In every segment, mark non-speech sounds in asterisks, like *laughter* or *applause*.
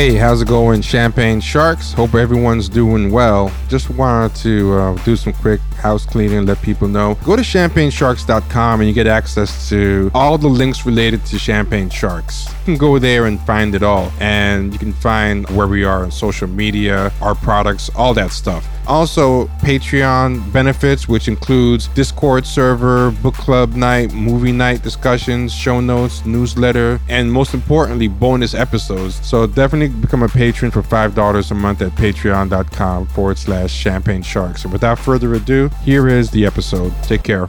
Hey, how's it going, Champagne Sharks? Hope everyone's doing well. Just wanted to uh, do some quick house cleaning, let people know. Go to champagnesharks.com and you get access to all the links related to Champagne Sharks. You can go there and find it all, and you can find where we are on social media, our products, all that stuff. Also, Patreon benefits, which includes Discord server, book club night, movie night discussions, show notes, newsletter, and most importantly, bonus episodes. So definitely become a patron for $5 a month at patreon.com forward slash champagne sharks. And without further ado, here is the episode. Take care.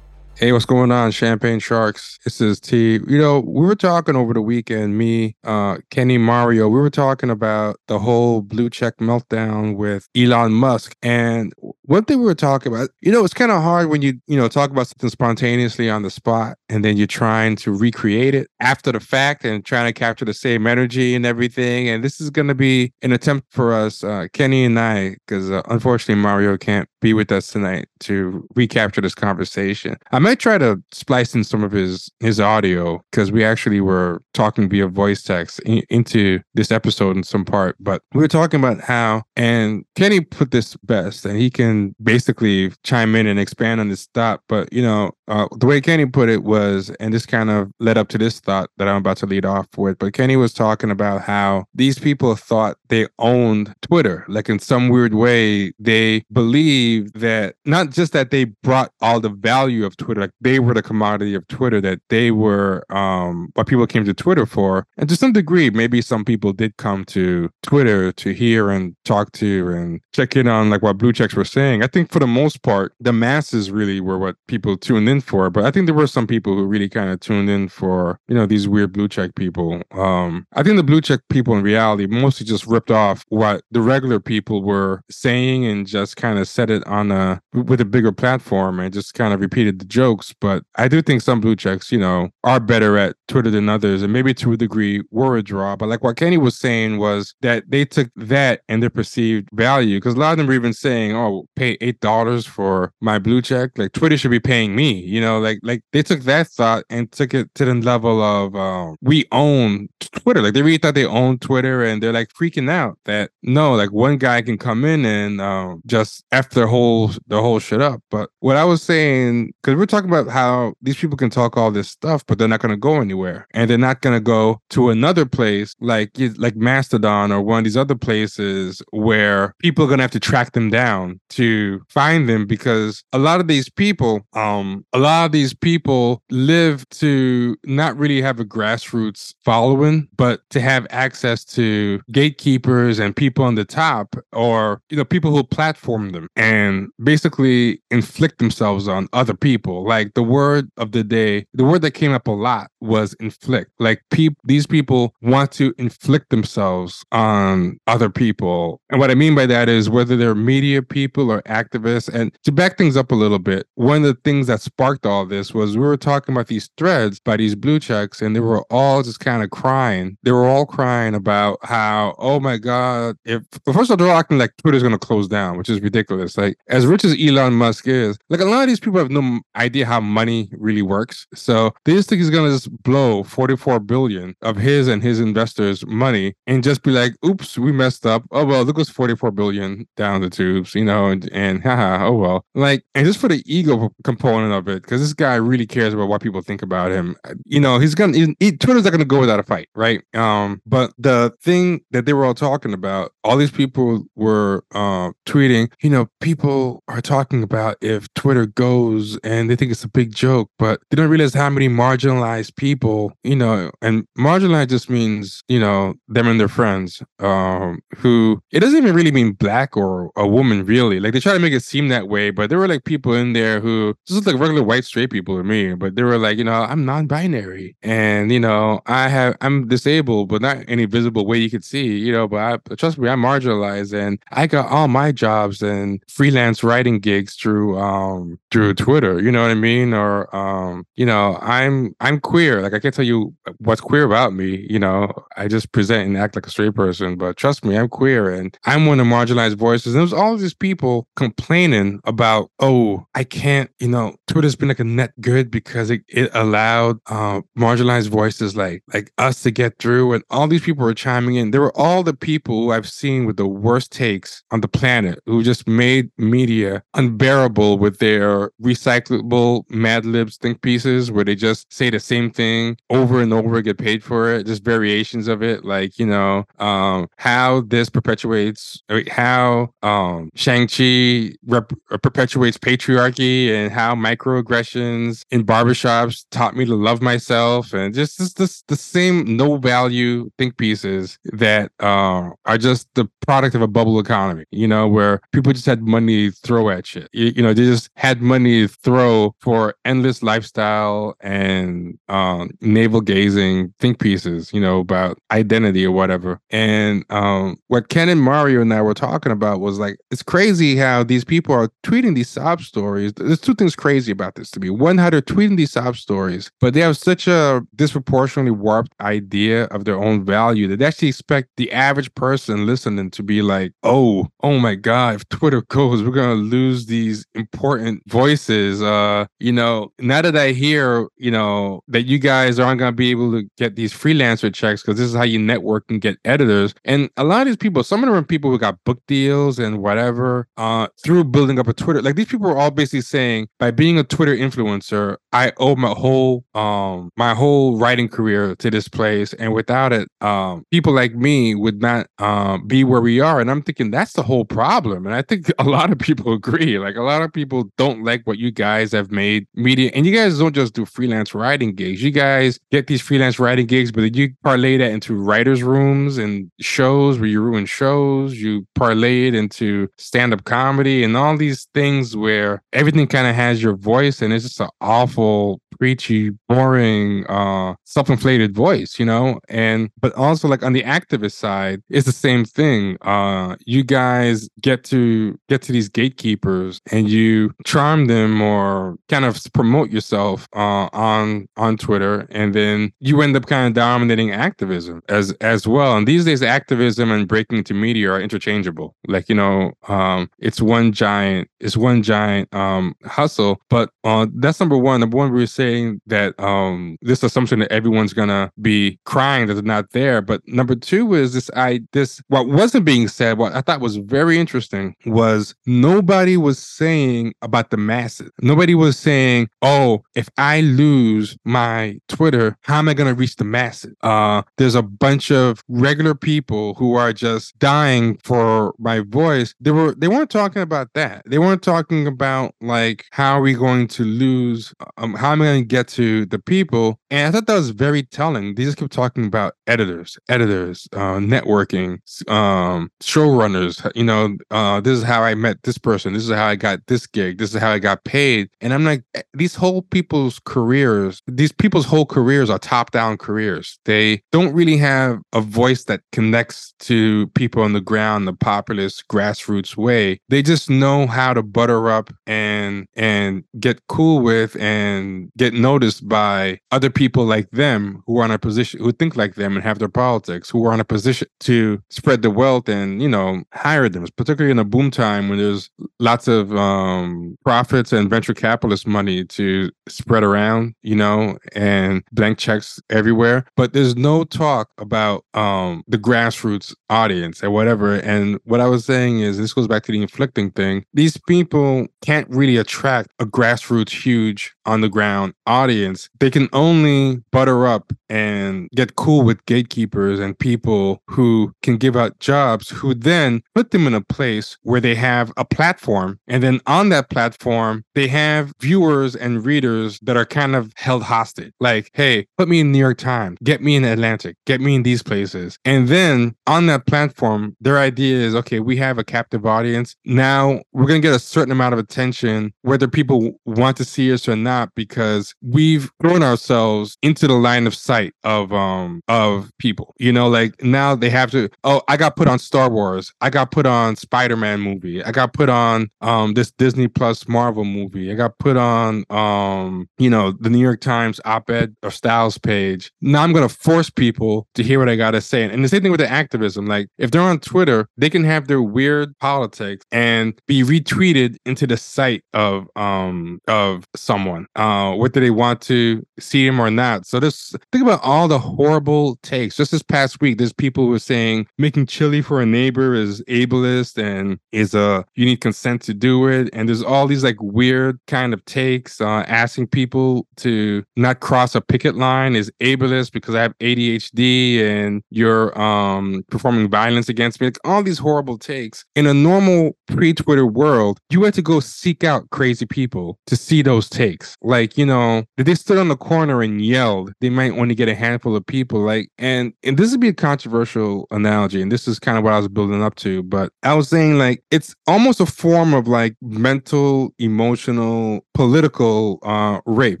Hey, what's going on, Champagne Sharks? This is T. You know, we were talking over the weekend, me, uh, Kenny Mario, we were talking about the whole blue check meltdown with Elon Musk. And one thing we were talking about, you know, it's kind of hard when you, you know, talk about something spontaneously on the spot and then you're trying to recreate it after the fact and trying to capture the same energy and everything. And this is going to be an attempt for us, uh, Kenny and I, because uh, unfortunately Mario can't be with us tonight to recapture this conversation. I might try to splice in some of his his audio because we actually were talking via voice text in, into this episode in some part. But we were talking about how, and Kenny put this best, and he can basically chime in and expand on this thought. But you know, uh, the way Kenny put it was, and this kind of led up to this thought that I'm about to lead off with. But Kenny was talking about how these people thought they owned Twitter, like in some weird way, they believe believe that not just that they brought all the value of Twitter, like they were the commodity of Twitter, that they were um, what people came to Twitter for. And to some degree, maybe some people did come to Twitter to hear and talk to and check in on like what blue checks were saying. I think for the most part, the masses really were what people tuned in for. But I think there were some people who really kind of tuned in for, you know, these weird blue check people. Um, I think the blue check people in reality mostly just ripped off what the regular people were saying and just kind of set it on a with a bigger platform and just kind of repeated the jokes. But I do think some blue checks, you know, are better at Twitter than others, and maybe to a degree were a draw. But like what Kenny was saying was that they took that and their perceived value because a lot of them were even saying, "Oh, pay eight dollars for my blue check." Like Twitter should be paying me, you know, like like they took that thought and took it to the level of um, we own Twitter. Like they really thought they owned Twitter, and they're like freaking out that no, like one guy can come in and um, just after whole the whole shit up. But what I was saying, because we're talking about how these people can talk all this stuff, but they're not going to go anywhere, and they're not going to go to another place like like Mastodon or one of these other places where people are going to have to track them down to find them because a lot of these people, um, a lot of these people live to not really have a grassroots following, but to have access to gatekeepers and people on the top, or you know, people who platform them and and basically inflict themselves on other people. Like the word of the day, the word that came up a lot was inflict. Like people, these people want to inflict themselves on other people. And what I mean by that is whether they're media people or activists. And to back things up a little bit, one of the things that sparked all this was we were talking about these threads by these blue checks, and they were all just kind of crying. They were all crying about how, oh my God, if well, first of all, they're acting like Twitter's gonna close down, which is ridiculous. Like as rich as Elon Musk is, like a lot of these people have no idea how money really works. So they just think he's gonna just blow 44 billion of his and his investors' money and just be like, oops, we messed up. Oh well, look what's 44 billion down the tubes, you know, and, and haha, oh well. Like, and just for the ego component of it, because this guy really cares about what people think about him. You know, he's gonna he, he, Twitter's not gonna go without a fight, right? Um, but the thing that they were all talking about, all these people were uh, tweeting, you know, people are talking about if Twitter goes and they think it's a big joke, but they don't realize how many marginalized people, you know, and marginalized just means, you know, them and their friends, um, who it doesn't even really mean black or a woman, really. Like they try to make it seem that way, but there were like people in there who just like regular white straight people to me, but they were like, you know, I'm non binary and, you know, I have, I'm disabled, but not any visible way you could see, you know, but I, trust me, I'm marginalized and I got all my jobs and freelance writing gigs through, um, through Twitter, you know what I mean? Or, um, you know, I'm, I'm queer. Like Like I can't tell you what's queer about me. You know, I just present and act like a straight person, but trust me, I'm queer and I'm one of the marginalized voices. And there's all these people complaining about, oh, I can't, you know, Twitter's been like a net good because it, it allowed uh, marginalized voices like like us to get through. And all these people were chiming in. There were all the people who I've seen with the worst takes on the planet who just made media unbearable with their recyclable Mad Libs think pieces where they just say the same thing over and over, get paid for it, just variations of it. Like, you know, um, how this perpetuates, how um, Shang-Chi rep- uh, perpetuates patriarchy and how microaggressions in barbershops taught me to love myself and just, just this, the same no value think pieces that uh, are just the product of a bubble economy, you know, where people just had money to throw at shit. You, you know, they just had money throw for endless lifestyle and um, navel gazing think pieces, you know, about identity or whatever. And um, what Ken and Mario and I were talking about was like, it's crazy how these people are tweeting these sob stories. There's two things crazy about this to me. One, how they're tweeting these sob stories, but they have such a disproportionately warped idea of their own value that they actually expect the average person listening to be like, oh, oh my God, if Twitter goes, we're gonna lose these important voices. Uh, you know, now that I hear, you know, that you guys aren't gonna be able to get these freelancer checks because this is how you network and get editors. And a lot of these people, some of them are people who got book deals and whatever, uh, through building up a Twitter. Like these people are all basically saying, by being a Twitter influencer, I owe my whole um my whole writing career to this place. And without it, um, people like me would not um be where we are. And I'm thinking that's the whole problem. And I think *laughs* a lot of people agree. Like a lot of people don't like what you guys have made media. And you guys don't just do freelance writing gigs. You guys get these freelance writing gigs, but you parlay that into writers' rooms and shows where you ruin shows. You parlay it into stand-up comedy and all these things where everything kind of has your voice and it's just an awful preachy, boring, uh, self-inflated voice, you know? And but also like on the activist side, it's the same thing. Uh you guys get to get to these gatekeepers and you charm them or kind of promote yourself uh on on Twitter and then you end up kind of dominating activism as as well. And these days activism and breaking into media are interchangeable. Like, you know, um it's one giant it's one giant um hustle. But uh that's number one. Number one we were saying that um, this assumption that everyone's gonna be crying that they're not there. But number two is this I this what wasn't being said, what I thought was very interesting was nobody was saying about the masses. Nobody was saying, oh, if I lose my Twitter, how am I gonna reach the masses? Uh, there's a bunch of regular people who are just dying for my voice. They were they weren't talking about that. They weren't talking about like how are we going to lose um, how am I to get to the people. And I thought that was very telling. They just kept talking about editors, editors, uh, networking, um, showrunners. You know, uh, this is how I met this person. This is how I got this gig. This is how I got paid. And I'm like, eh, these whole people's careers, these people's whole careers are top down careers. They don't really have a voice that connects to people on the ground, the populist grassroots way. They just know how to butter up and and get cool with and get noticed by other people like them who are in a position who think like them and have their politics, who are in a position to spread the wealth and you know hire them, particularly in a boom time when there's lots of um, profits and venture capitalist money to spread around, you know, and blank checks everywhere. But there's no talk about um, the grassroots audience or whatever. And what I was saying is this goes back to the inflicting thing. These people can't really attract a grassroots huge on the ground audience, they can only butter up and get cool with gatekeepers and people who can give out jobs, who then put them in a place where they have a platform. And then on that platform, they have viewers and readers that are kind of held hostage. Like, hey, put me in New York Times, get me in Atlantic, get me in these places. And then on that platform, their idea is okay, we have a captive audience. Now we're going to get a certain amount of attention, whether people want to see us or not, because because we've thrown ourselves into the line of sight of um of people. You know, like now they have to. Oh, I got put on Star Wars. I got put on Spider Man movie. I got put on um this Disney Plus Marvel movie. I got put on um you know the New York Times op ed or styles page. Now I'm gonna force people to hear what I gotta say. And the same thing with the activism. Like if they're on Twitter, they can have their weird politics and be retweeted into the sight of um of someone. Uh, whether they want to see him or not. So just think about all the horrible takes. Just this past week, there's people who are saying making chili for a neighbor is ableist and is a you need consent to do it. And there's all these like weird kind of takes. Uh, asking people to not cross a picket line is ableist because I have ADHD and you're um performing violence against me. Like all these horrible takes. In a normal pre-Twitter world, you had to go seek out crazy people to see those takes. Like, you know, if they stood on the corner and yelled, they might only get a handful of people. Like, and and this would be a controversial analogy, and this is kind of what I was building up to. But I was saying like it's almost a form of like mental, emotional, political uh rape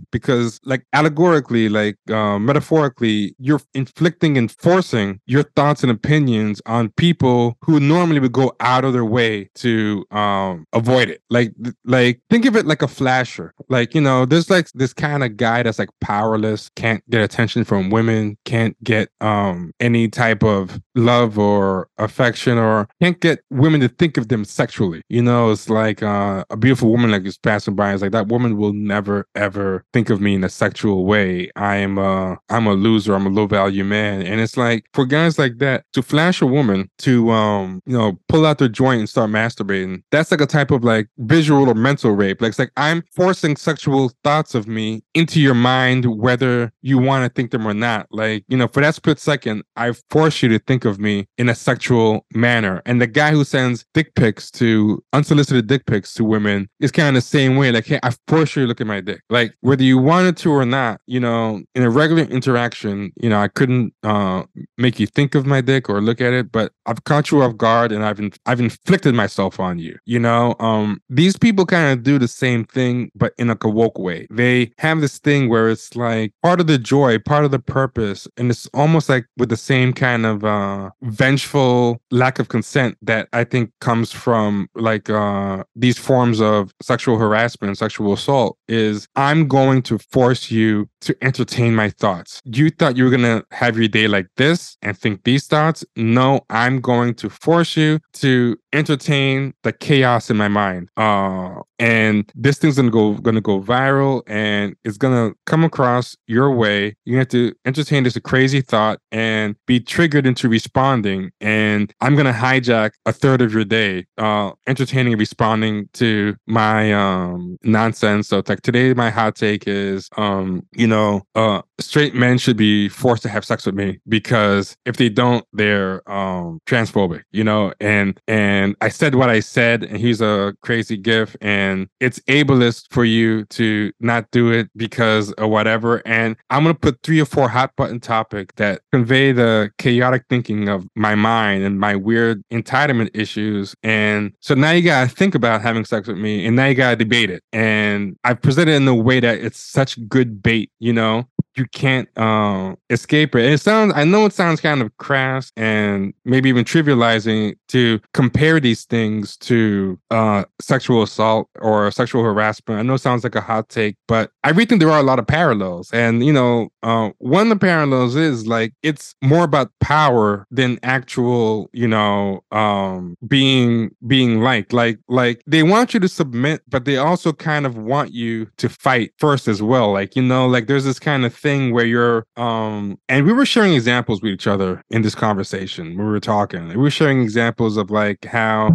because like allegorically, like uh, metaphorically, you're inflicting and forcing your thoughts and opinions on people who normally would go out of their way to um avoid it. Like like think of it like a flasher. Like, you know, there's like this kind of guy that's like powerless, can't get attention from women, can't get um any type of love or affection or can't get women to think of them sexually. You know, it's like uh, a beautiful woman like is passing by. It's like that woman will never ever think of me in a sexual way. I am a I'm a loser. I'm a low value man. And it's like for guys like that to flash a woman to um you know pull out their joint and start masturbating. That's like a type of like visual or mental rape. Like it's like I'm forcing sexual thoughts of me into your mind, whether you want to think them or not. Like you know, for that split second, I force you to think of me in a sexual manner. And the guy who sends dick pics to unsolicited dick pics to women is kind of the same way. Like, hey, I force you to look at my dick. Like whether you wanted to or not, you know, in a regular interaction, you know, I couldn't uh, make you think of my dick or look at it, but I've caught you off guard and I've in- I've inflicted myself on you. You know, um, these people kind of do the same thing, but in a woke way. They have this thing where it's like part of the joy, part of the purpose, and it's almost like with the same kind of uh, vengeful lack of consent that I think comes from like uh, these forms of sexual harassment, sexual assault. Is I'm going to force you to entertain my thoughts. You thought you were gonna have your day like this and think these thoughts. No, I'm going to force you to entertain the chaos in my mind. Uh, and this thing's gonna go gonna go viral and it's gonna come across your way. You have to entertain this crazy thought and be triggered into responding. And I'm gonna hijack a third of your day, uh, entertaining and responding to my um nonsense. So like today my hot take is um, you know, uh straight men should be forced to have sex with me because if they don't, they're um transphobic, you know, and and I said what I said, and he's a crazy gif, and it's ableist for you to not do it because of whatever. And I'm gonna put three or four hot button topic that convey the chaotic thinking of my mind and my weird entitlement issues. And so now you gotta think about having sex with me, and now you gotta debate it. And I presented it in a way that it's such good bait, you know, you can't uh, escape it. it sounds, I know it sounds kind of crass and maybe even trivializing to compare these things to uh, sexual assault or sexual harassment. I know it sounds like a hot take, but I really think there are a lot of parallels. And, you know, uh, one of the parallels is like it's more about power than actual, you know, um, being being liked. Like, like they want you to submit, but they also kind of want you to fight first as well. Like, you know, like there's this kind of thing where you're um and we were sharing examples with each other in this conversation when we were talking. We were sharing examples of like how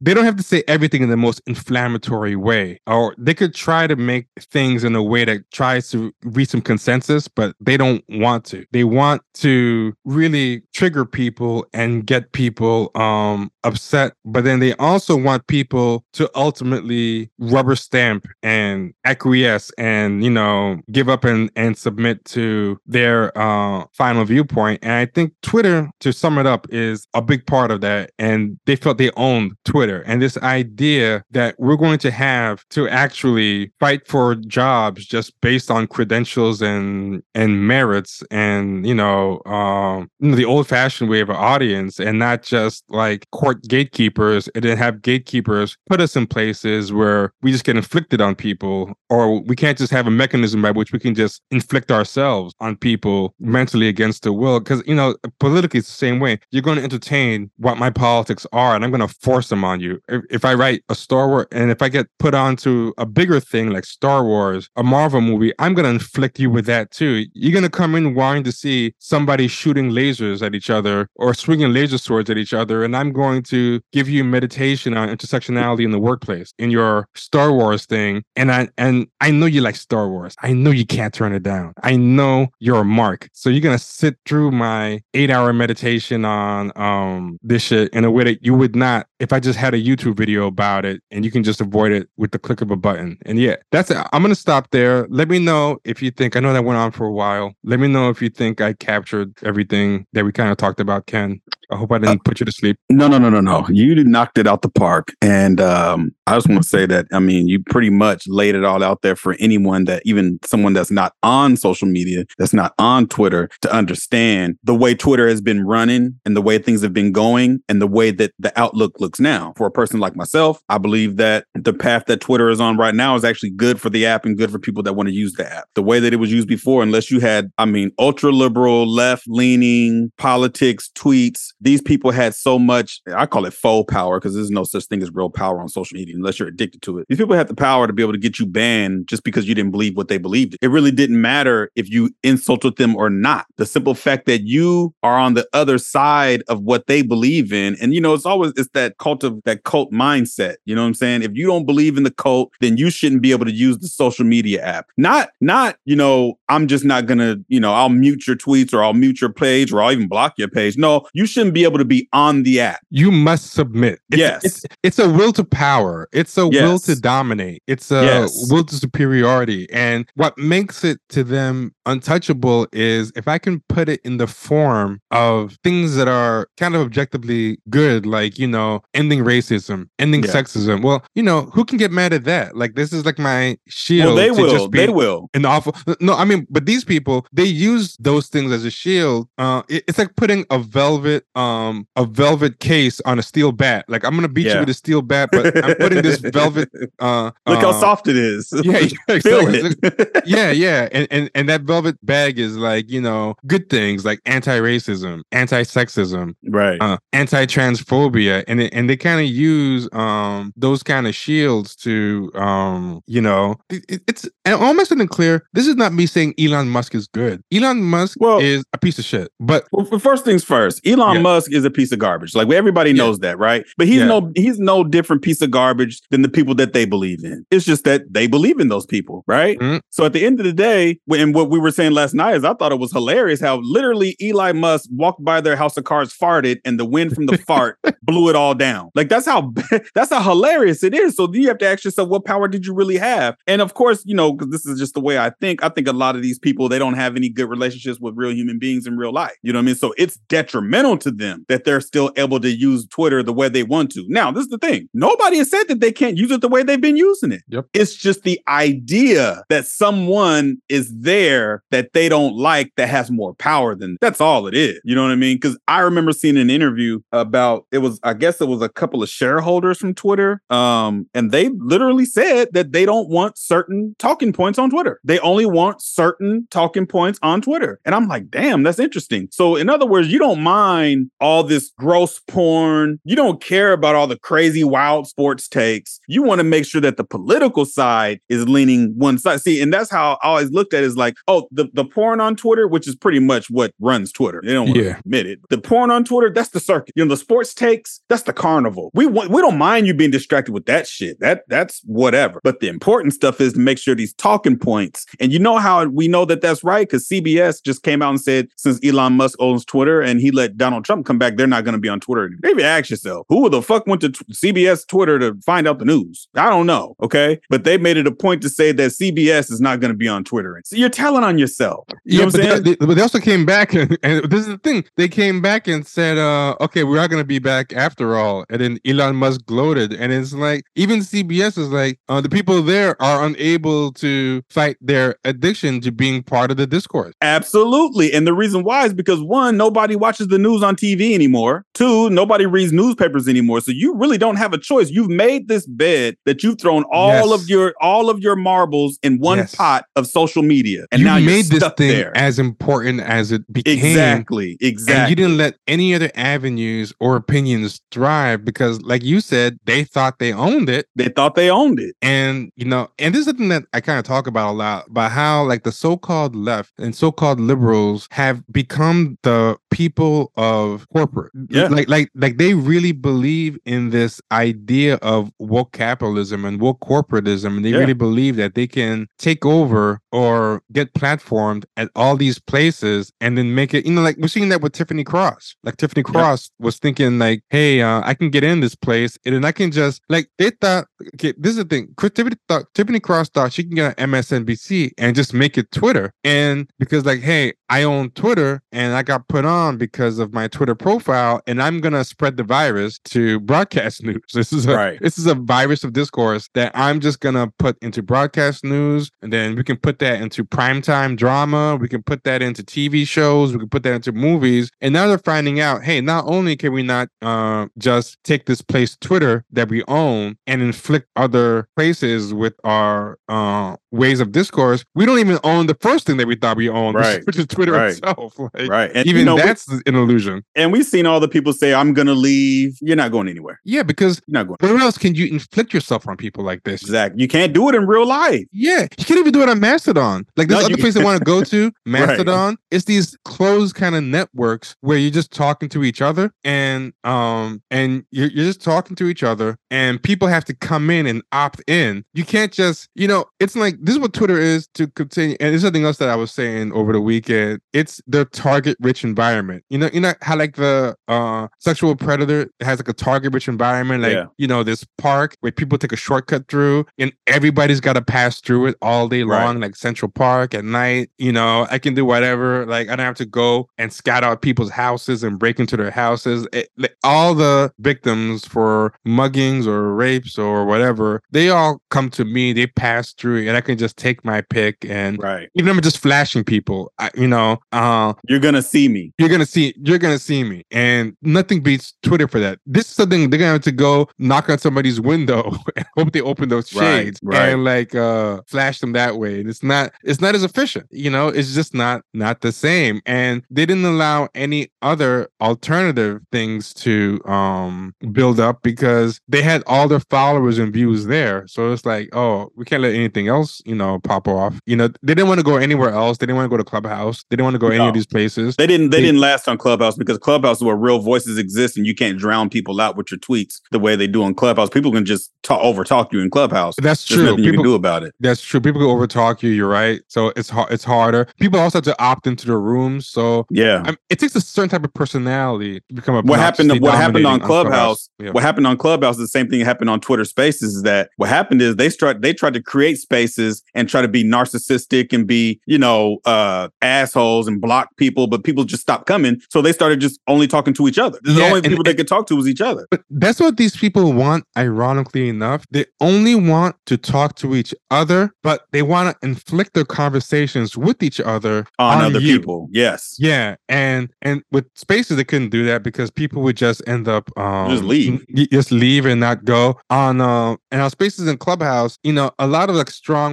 they don't have to say everything in the most inflammatory way, or they could try to make things in a way that tries to reach some consensus, but they don't want to. They want to really trigger people and get people um upset, but then they also want people to ultimately rubber stamp and acquiesce and you know give up and and submit submit to their uh, final viewpoint. And I think Twitter, to sum it up, is a big part of that. And they felt they owned Twitter. And this idea that we're going to have to actually fight for jobs just based on credentials and and merits and you know, um, the old fashioned way of an audience and not just like court gatekeepers and then have gatekeepers put us in places where we just get inflicted on people or we can't just have a mechanism by which we can just inflict ourselves on people mentally against their will because you know politically it's the same way. You're going to entertain what my politics are and i'm going to force them on you. If, if i write a star wars and if i get put onto a bigger thing like star wars a marvel movie i'm going to inflict you with that too. You're going to come in wanting to see somebody shooting lasers at each other or swinging laser swords at each other and i'm going to give you meditation on intersectionality in the workplace in your star wars thing and i and i know you like star wars. I know you can't turn it down i know you're a mark so you're to sit through my eight hour meditation on um this shit in a way that you would not if I just had a YouTube video about it and you can just avoid it with the click of a button. And yeah, that's it. I'm to stop there. Let me know if you think, I know that went on for a while. Let me know if you think I captured everything that we kind of talked about, Ken. I hope I didn't uh, put you to sleep. No, no, no, no, no. You knocked it out the park. And um, I just want to say that, I mean, you pretty much laid it all out there for anyone that, even someone that's not on social media, that's not on Twitter, to understand the way Twitter has been running and the way things have been going and the way that the outlook looks now. For a person like myself, I believe that the path that Twitter is on right now is actually good for the app and good for people that want to use the app. The way that it was used before, unless you had, I mean, ultra liberal, left leaning politics, tweets, these people had so much, I call it faux power because there's no such thing as real power on social media unless you're addicted to it. These people had the power to be able to get you banned just because you didn't believe what they believed. It really didn't matter if you insulted them or not. The simple fact that you are on the other side of what they believe in. And, you know, it's always, it's that cult of that cult mindset. You know what I'm saying? If you don't believe in the cult, then you shouldn't be able to use the social media app. Not, not, you know, I'm just not to, you know, I'll mute your tweets or I'll mute your page or I'll even block your page. No, you shouldn't be able to be on the app. You must submit. It's, yes. It's, it's a will to power. It's a yes. will to dominate. It's a yes. will to superiority. And what makes it to them untouchable is if I can put it in the form of things that are kind of objectively good, like, you know, ending racism, ending yeah. sexism. Well, you know, who can get mad at that? Like, this is like my shield. Well, they will. they will. An awful. No, I mean, but these people, they use those things as a shield. Uh, it, it's like putting a velvet, um, a velvet case on a steel bat. Like, I'm gonna beat yeah. you with a steel bat, but I'm putting this velvet. *laughs* Uh, Look uh, how soft it is. Yeah, yeah, *laughs* Feel it. yeah, yeah, and and and that velvet bag is like you know good things like anti-racism, anti-sexism, right, uh, anti-transphobia, and it, and they kind of use um those kind of shields to um you know it, it's almost unclear. This is not me saying Elon Musk is good. Elon Musk well, is a piece of shit. But well, first things first, Elon yeah. Musk is a piece of garbage. Like everybody yeah. knows that, right? But he's yeah. no he's no different piece of garbage than the people that they believe in. It's just that they believe in those people, right? Mm-hmm. So at the end of the day, and what we were saying last night is I thought it was hilarious how literally Elon Musk walked by their house of cards, farted, and the wind from the *laughs* fart blew it all down. Like that's how *laughs* that's how hilarious it is. So you have to ask yourself, what power did you really have? And of course, you know, because this is just the way I think. I think a lot of these people they don't have any good relationships with real human beings in real life. You know what I mean? So it's detrimental to them that they're still able to use Twitter the way they want to. Now, this is the thing. Nobody has said that they can't use it the way they've been using it. Yep. It's just the idea that someone is there that they don't like that has more power than that's all it is. You know what I mean? Because I remember seeing an interview about it was, I guess it was a couple of shareholders from Twitter. Um, and they literally said that they don't want certain talking points on Twitter. They only want certain talking points on Twitter. And I'm like, damn, that's interesting. So, in other words, you don't mind all this gross porn. You don't care about all the crazy, wild sports takes. You want to make sure that the political side is leaning one side. See, and that's how I always looked at it is like, oh, the, the porn on Twitter, which is pretty much what runs Twitter. They don't want yeah. admit it. The porn on Twitter, that's the circuit. You know, the sports takes, that's the carnival. We want we don't mind you being distracted with that shit. That that's whatever. But the important stuff is to make sure these talking points. And you know how we know that that's right because CBS just came out and said since Elon Musk owns Twitter and he let Donald Trump come back, they're not going to be on Twitter. Maybe ask yourself, who the fuck went to t- CBS Twitter to find out the news? I don't know. Okay, but they made it a point to say that CBS is not going to be on Twitter. And so you're telling on yourself. You yeah, know what I'm saying? they, they- but they also came back, and, *laughs* and this is the thing. They came back and said, uh, "Okay, we're not going to be back after all." And then Elon Musk gloated, and it's like even CBS is like, uh, the people there are unable to fight their addiction to being part of the discourse. Absolutely. And the reason why is because one, nobody watches the news on TV anymore. Two, nobody reads newspapers anymore. So you really don't have a choice. You've made this bed that you've thrown all Yes. of your all of your marbles in one Yes. pot of social media. And you now made you're this thing there. as important as it became. exactly. Exactly. And you didn't let any other avenues or opinions thrive because, like you said, they thought they owned it. they thought they owned it. And you know, and this is something that I kind of talk about a lot about how like the so-called left and so-called liberals have become the people of corporate. Yeah. Like like like they really believe in this idea of woke capitalism and woke corporatism. And they Yeah. really believe that they can take over or get platformed at all these places and then make it, you know, like we're seeing that with Tiffany Cross. Like Tiffany Cross was thinking like, hey, uh, I can get in this place and then I can just like they thought okay, this is the thing. Tiffany thought Tiffany Cross thought she can get on MSNBC and just make it Twitter. And because like, hey, I own Twitter and I got put on because of my Twitter profile, and I'm gonna spread the virus to broadcast *laughs* news. This is a Right. this is a virus of discourse that I'm just gonna put into broadcast news, and then we can put that into primetime drama. We can put that into TV shows. We can put that into movies. And now they're finding out, hey, not only can we not uh, just take this place Twitter that we own and inflict other places with our uh, ways of discourse, we don't even own the first thing that we thought we owned, which- Right. which is Twitter Right. itself. *laughs* Like, Right. And Even you know, we- that's an illusion. and we've seen all the people say, I'm gonna leave. You're not going anywhere. Yeah, because You're not going where else can you inflict yourself on people like this? exactly. You can't do it in real life. Yeah, you can't even do it on Mastodon. Like this No, other place I want *laughs* to go to, Mastodon. It's these closed kind of networks where you're just talking to each other, and um, and you're, you're just talking to each other, and people have to come in and opt in. You can't just, you know, it's like this is what Twitter is to continue. And there's something else that I was saying over the weekend. It's the target-rich environment. You know, you know how like the uh sexual predator has like a target-rich environment, like Yeah. you know this park where people take a shortcut through, and everybody's got to pass through it all day Right. long, like Central Park at night. You know, I can do whatever. Like I don't have to go and scout out people's houses and break into their houses. It- like, all the victims for muggings or rapes or whatever, they all come to me. They pass through, and I can just take my pick. And Right. even if I'm just flashing people, I, you know, uh, You're gonna see me. you're gonna see you're gonna see me and nothing beats twitter for that this is something they're gonna have to go knock on somebody's window *laughs* and hope they open those Right, shades right. and like uh flash them that way and it's not it's not as efficient you know it's just not not the same and they didn't allow any other alternative things to um build up because they had all their followers and views there so it's like oh we can't let anything else you know pop off you know they didn't want to go anywhere else they didn't want to go to clubhouse they didn't want to go any of these places They didn't. They They- didn't last on Clubhouse because Clubhouse is where real voices exist, and you can't drown people out with your tweets the way they do on Clubhouse. People can just talk over talk you in Clubhouse. That's There's true. nothing you People, can do about it. that's true. People can overtalk you. You're right. So it's hard. It's harder. People also have to opt into the rooms. So Yeah. I it takes a certain type of personality to become a. what happened? What happened on dominating Clubhouse? Yeah. What happened on Clubhouse? is The same thing that happened on Twitter Spaces. Is that what happened? Is they start they tried to create spaces and try to be narcissistic and be you know uh assholes and block people, but people just stopped coming. So they started just only talking to each other. The Yeah, only and- people they could talk to was each other. But that's what these people want, ironically enough. They only want to talk to each other, but they want to inflict their conversations with each other On, on, other you. people, yes. Yeah, and and with spaces they couldn't do that because people would just end up um Just leave. y- just leave and not go on uh and on spaces in clubhouse. You know, a lot of like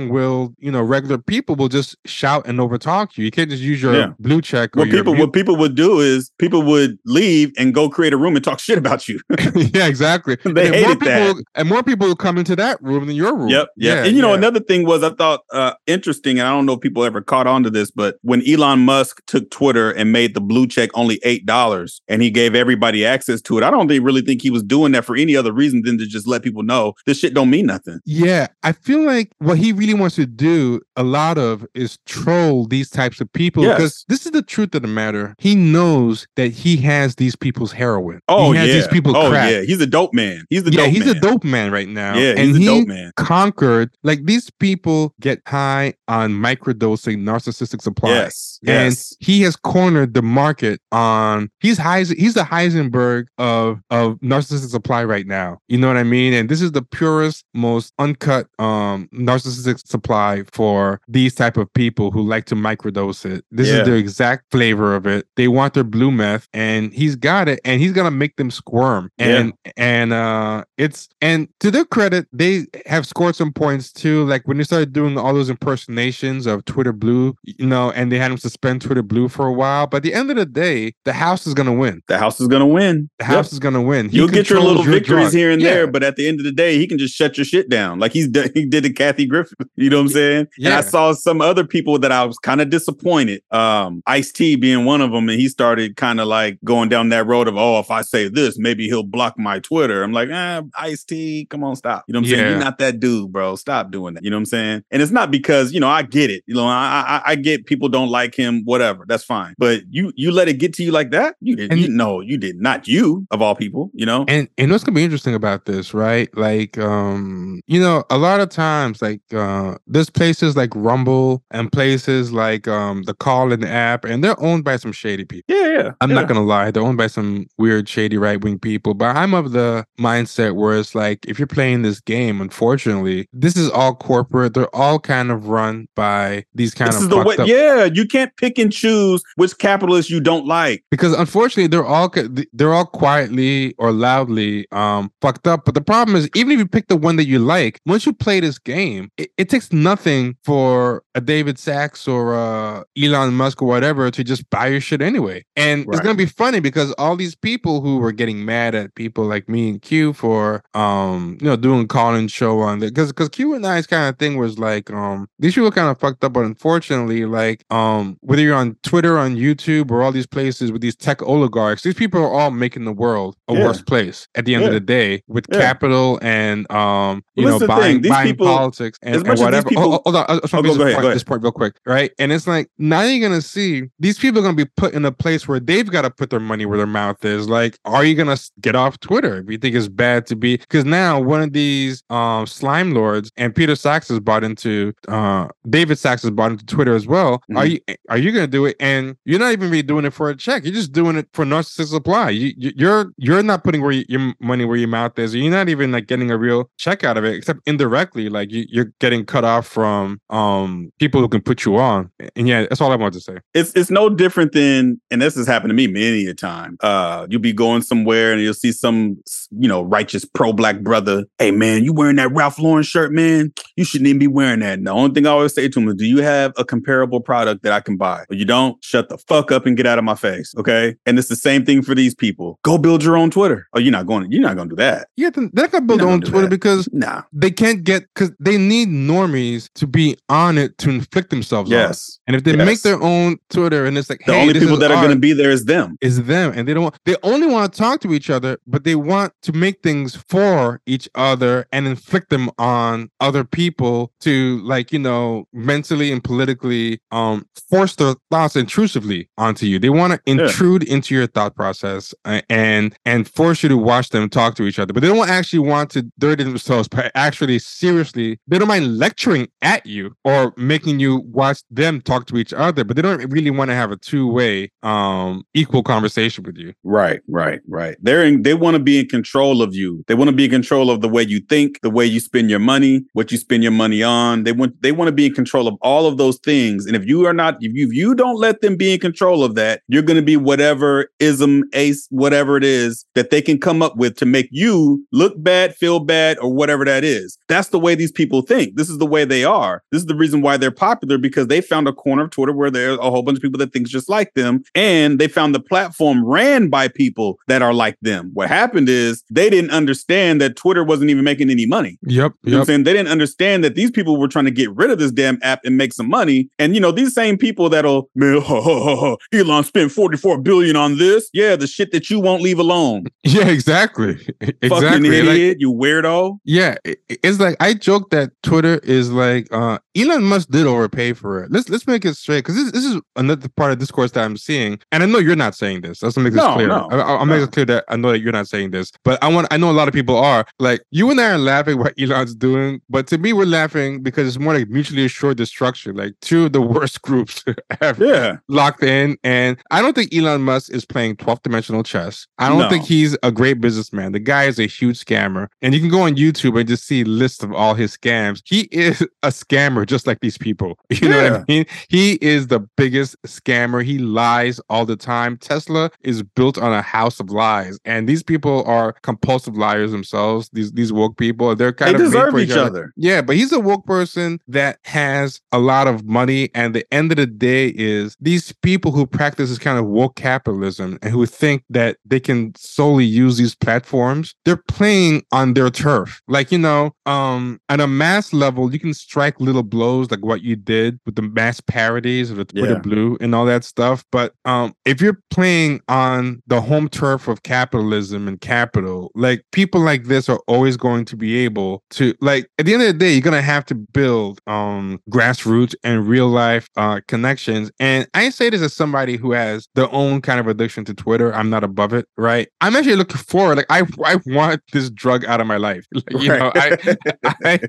strong-willed, you know, regular people will just shout and overtalk you. You can't just use your Yeah. blue check. Or What your people what people would do is people would leave and go create a room and talk shit about you. *laughs* *laughs* yeah, exactly. They and then more hated people that. and more people will come into that room than your room. Yep. Yeah. and you know, yeah. another thing was I thought uh, interesting, and I don't know if people ever caught on to this, but when Elon Musk took Twitter and made the blue check only eight dollars, and he gave everybody access to it, I don't think, really think he was doing that for any other reason than to just let people know this shit don't mean nothing. Yeah, I feel like what he really he wants to do a lot of is troll these types of people Yes. because this is the truth of the matter. He knows that he has these people's heroin. Oh he has yeah. these people oh yeah. He's a dope man. He's the yeah, dope he's man. a dope man right now. Yeah, and he's a he dope man. conquered like these people get high on microdosing narcissistic supply. Yes. And Yes. he has cornered the market on he's Heis, he's the Heisenberg of of narcissistic supply right now. You know what I mean? And this is the purest, most uncut um narcissistic supply for these type of people who like to microdose it. This Yeah. is the exact flavor of it. They want their blue meth and he's got it and he's gonna make them squirm. Yeah. And and uh it's and to their credit, they have scored some points too. Like when they started doing all those impersonations of Twitter Blue, you know, and they had him suspend Twitter Blue for a while. But at the end of the day, the house is gonna win. the house is gonna win. The Yep. house is gonna win. He You'll get your little victories drug. here and Yeah. there, but at the end of the day, he can just shut your shit down, like he's done, *laughs* he did to Kathy Griffin. You know what I'm saying? And I saw some other people that I was kind of disappointed. Um, Ice T being one of them, and he started kind of like going down that road of, oh, if I say this, maybe he'll block my Twitter. I'm like, ah, Ice T, come on, stop. You know what I'm saying? You're not that dude, bro. Stop doing that. You know what I'm saying? And it's not because you know I get it. You know, I I, I get people don't like him, whatever. That's fine. But you you let it get to you like that? You didn't. And- You, no, you did not. You of all people. You know. And and what's gonna be interesting about this, right? Like, um, you know, a lot of times, like, uh, there's places like Rumble and places like um the Callin app, and they're owned by some shady people. Yeah, yeah. I'm yeah. not gonna lie, they're owned by some weird, shady right wing people. But I'm of the mindset where it's like, if you're playing this game, unfortunately, this is all corporate. They're all kind of run by these kind This of is the way. up Yeah, you can't pick and choose which capitalists you don't like. because unfortunately they're all they're all quietly or loudly um fucked up but the problem is even if you pick the one that you like once you play this game it, it takes nothing for a david sacks or uh elon musk or whatever to just buy your shit anyway and it's gonna be funny because all these people who were getting mad at people like me and q for um you know doing call-in show on the because because q and i's kind of thing was like um these people kind of fucked up but unfortunately like um whether you're on twitter on youtube or all these places with these tech oligarchs these people are all making the world a Yeah. worse place at the end of the day with Yeah. capital and um you know buying thing. These buying people- politics and much whatever. people- oh, hold on. I just Oh, want go- to go this, ahead, point, go ahead. this point real quick right? And it's like now you're gonna see these people are gonna be put in a place where they've got to put their money where their mouth is. Like are you gonna get off twitter if you think it's bad to be? Because now one of these um slime lords and peter sachs has bought into uh david sacks has bought into twitter as well. Are Mhm. you are you gonna do it? And you're not even really doing it for a check. You're just doing it for narcissistic supply. You, you- you're you're not putting where you, your money where your mouth is. You're not even like getting a real check out of it except indirectly like you, you're getting cut off from um people who can put you on and yeah that's all i wanted to say It's it's no different than, and this has happened to me many a time. Uh, you'll be going somewhere and you'll see some, you know, righteous pro black brother. Hey man, you wearing that Ralph Lauren shirt, man? You shouldn't even be wearing that. And the only thing I always say to him is, Do you have a comparable product that I can buy? If you don't, shut the fuck up and get out of my face. Okay. And it's the same thing for these people. Go build your own Twitter. Oh, you're not going. You're not going to do that. yeah they're gonna build You're their own twitter that. because Nah. they can't get because they need normies to be on it to inflict themselves on it. Yes. and if they make their own twitter and it's like The hey, only people that are going to be there is them. is them and they don't want they only want to talk to each other but they want to make things for each other and inflict them on other people to like you know mentally and politically um force their thoughts intrusively onto you they want to intrude into your thought process and and force you to watch them talk to each other but they don't actually want to dirty themselves but actually seriously they don't mind lecturing at you or making you watch them talk to each other but they don't really want to have a two-way um equal conversation with you Right, right, right. They're in, they want to be in control of you. They want to be in control of the way you think, the way you spend your money, what you spend your money on. They want they want to be in control of all of those things. And if you are not, if you, if you don't let them be in control of that, you're going to be whatever ism, ace, whatever it is that they can come up with to make you look bad, feel bad, or whatever that is. That's the way these people think. This is the way they are. This is the reason why they're popular because they found a corner of Twitter where there's a whole bunch of people that thinks just like them, and they found the platform ran by people that are like them. What happened is they didn't understand that Twitter wasn't even making any money. yep You know what I'm saying? They didn't understand that these people were trying to get rid of this damn app and make some money. And you know, these same people that'll man, ha, ha, ha, Elon spent 44 billion on this. Yeah, the shit that you won't leave alone. *laughs* yeah exactly *laughs* Fucking exactly idiot, Like, you weirdo. yeah it's like i joke that twitter is like uh Elon Musk did overpay for it. Let's let's make it straight because this, this is another part of discourse that I'm seeing, and I know you're not saying this. Let's make this No, clear. no, I, I'll no. make it clear that I know that you're not saying this, but I want I know a lot of people are. Like you and I are laughing *laughs* what Elon's doing, but to me, we're laughing because it's more like mutually assured destruction. Like two of the worst *laughs* groups ever Yeah. locked in. And I don't think Elon Musk is playing 12th dimensional chess. I don't No. think he's a great businessman. The guy is a huge scammer. And you can go on YouTube and just see lists of all his scams. He is a scammer just like these people. *laughs* You know what I mean? He is the biggest scammer. He lies all the time. Tesla is built on a house of lies. And these people are compulsive liars themselves. These these woke people. They're kind They of deserve for each other. yeah, but he's a woke person that has a lot of money. And the end of the day is these people who practice this kind of woke capitalism and who think that they can solely use these platforms, they're playing on their turf. Like, you know, um, at a mass level, you can strike little blows like what you did with the mass parodies of the Twitter Yeah. blue and all that stuff. But um, if you're playing on the home turf of capitalism and capital, like people like this are always going to be able to like at the end of the day, you're gonna have to build um grassroots and real life uh connections. And I say this as somebody who has their own kind of addiction to Twitter. I'm not above it, right? I'm actually looking forward. Like I I want this drug out of my life. *laughs* Like, you know, I, *laughs* I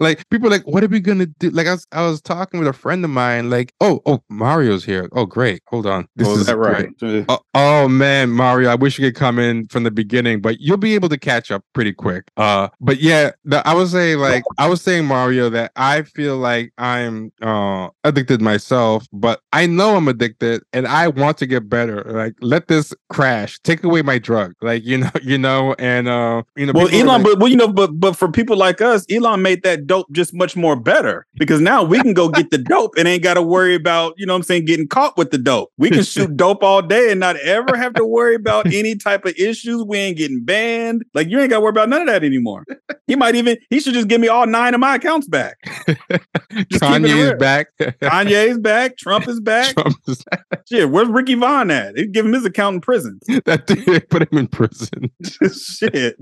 like people are like, what are we gonna do? Like I was I was talking with a friend of mine, like, oh, oh, Mario's here. Oh, great. Hold on. This Oh, is is that right? Oh, oh man, Mario, I wish you could come in from the beginning, but you'll be able to catch up pretty quick. Uh, but yeah, the, I was saying like I was saying Mario that I feel like I'm uh addicted myself, but I know I'm addicted and I want to get better. Like let this crash, take away my drug, like you know, *laughs* you know, and uh, you know, Well, Elon, like- but well, you know, but but for people like us, Elon made that dope just much more better because now we can go get the dope and ain't got to worry about, you know what I'm saying, getting caught with the dope. We can shoot dope all day and not ever have to worry about *laughs* any type of issues. We ain't getting banned. Like you ain't got to worry about none of that anymore. He might even he should just give me all nine of my accounts back. *laughs* Just keep it Kanye's back. Kanye's back, Trump is back. *laughs* Trump is- back. Shit, where's Ricky Vaughn at? They give him his account in prison. that dude, put him in prison. Shit.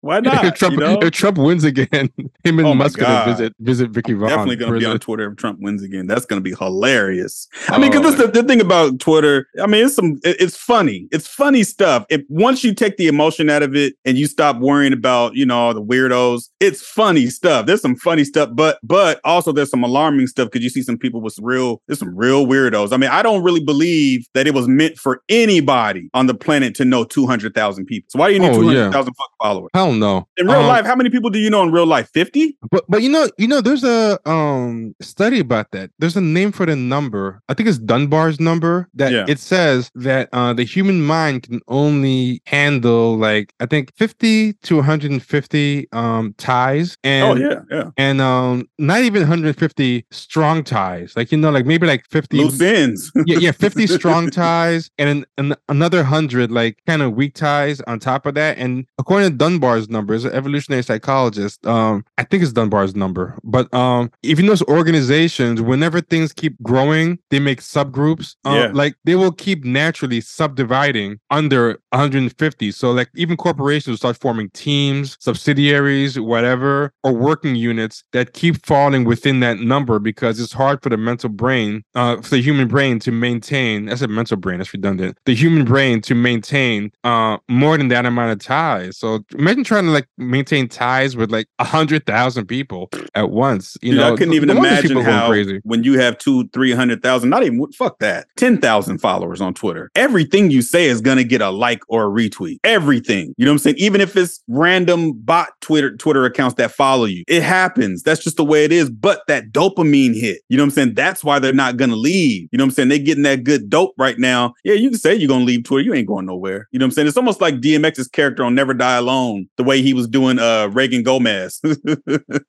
Why not? if, Trump, you know? if Trump wins again, *laughs* him and Oh Musk gonna visit visit Ricky Vaughn. Definitely going to be on Twitter if Trump wins again. That's going to be hilarious. I mean, Oh, because the, the thing about Twitter, I mean, it's some, it- it's funny. It's funny stuff. If once you take the emotion out of it and you stop worrying about, you know, all the weirdos, it's funny stuff. There's some funny stuff, but but also there's some alarming stuff because you see some people with real, there's some real weirdos. I mean, I don't really believe that it was meant for anybody on the planet to know 200,000 people. So why do you need Oh, yeah. 200,000 fucking followers? Hell no. In real Um, life, how many people do you know in real life? 50? But but you know you know there's a um study about that. There's a name for the number. I think it's Dunbar's number that Yeah. it says that uh the human mind can only handle like I think 50 to 150 um ties and Oh, yeah, yeah. and um not even 150 strong ties. Like you know like maybe like 50 Loose ends. *laughs* yeah, yeah, 50 strong *laughs* ties and an, an, another 100 like kind of weak ties on top of that. And according to Dunbar's numbers, an evolutionary psychologist, um, I think it's Dunbar's number, but um, if you notice organizations, whenever things keep growing, they make subgroups. Uh, Yeah. Like they will keep naturally subdividing under 150. So like even corporations start forming teams, subsidiaries, whatever, or working units that keep falling within that number because it's hard for the mental brain, uh, for the human brain to maintain. That's a mental brain. That's redundant. The human brain to maintain uh more than that amount of ties. So imagine trying to like maintain ties with like a hundred thousand people at once. You know, I couldn't even imagine how crazy. when you have two, three hundred thousand, not even fuck that, ten thousand followers on Twitter. Everything you say is gonna get a like or a retweet. Everything. You know what I'm saying? Even if it's random bot Twitter Twitter accounts that follow you, it happens. That's just the way it is. But that dopamine hit, you know what I'm saying? That's why they're not gonna leave. You know what I'm saying? They're getting that good dope right now. Yeah, you can say you're gonna leave Twitter. You ain't going nowhere. You know what I'm saying? It's almost like DMX's character on Never Die Alone, the way he was doing uh Reagan Gomez. *laughs*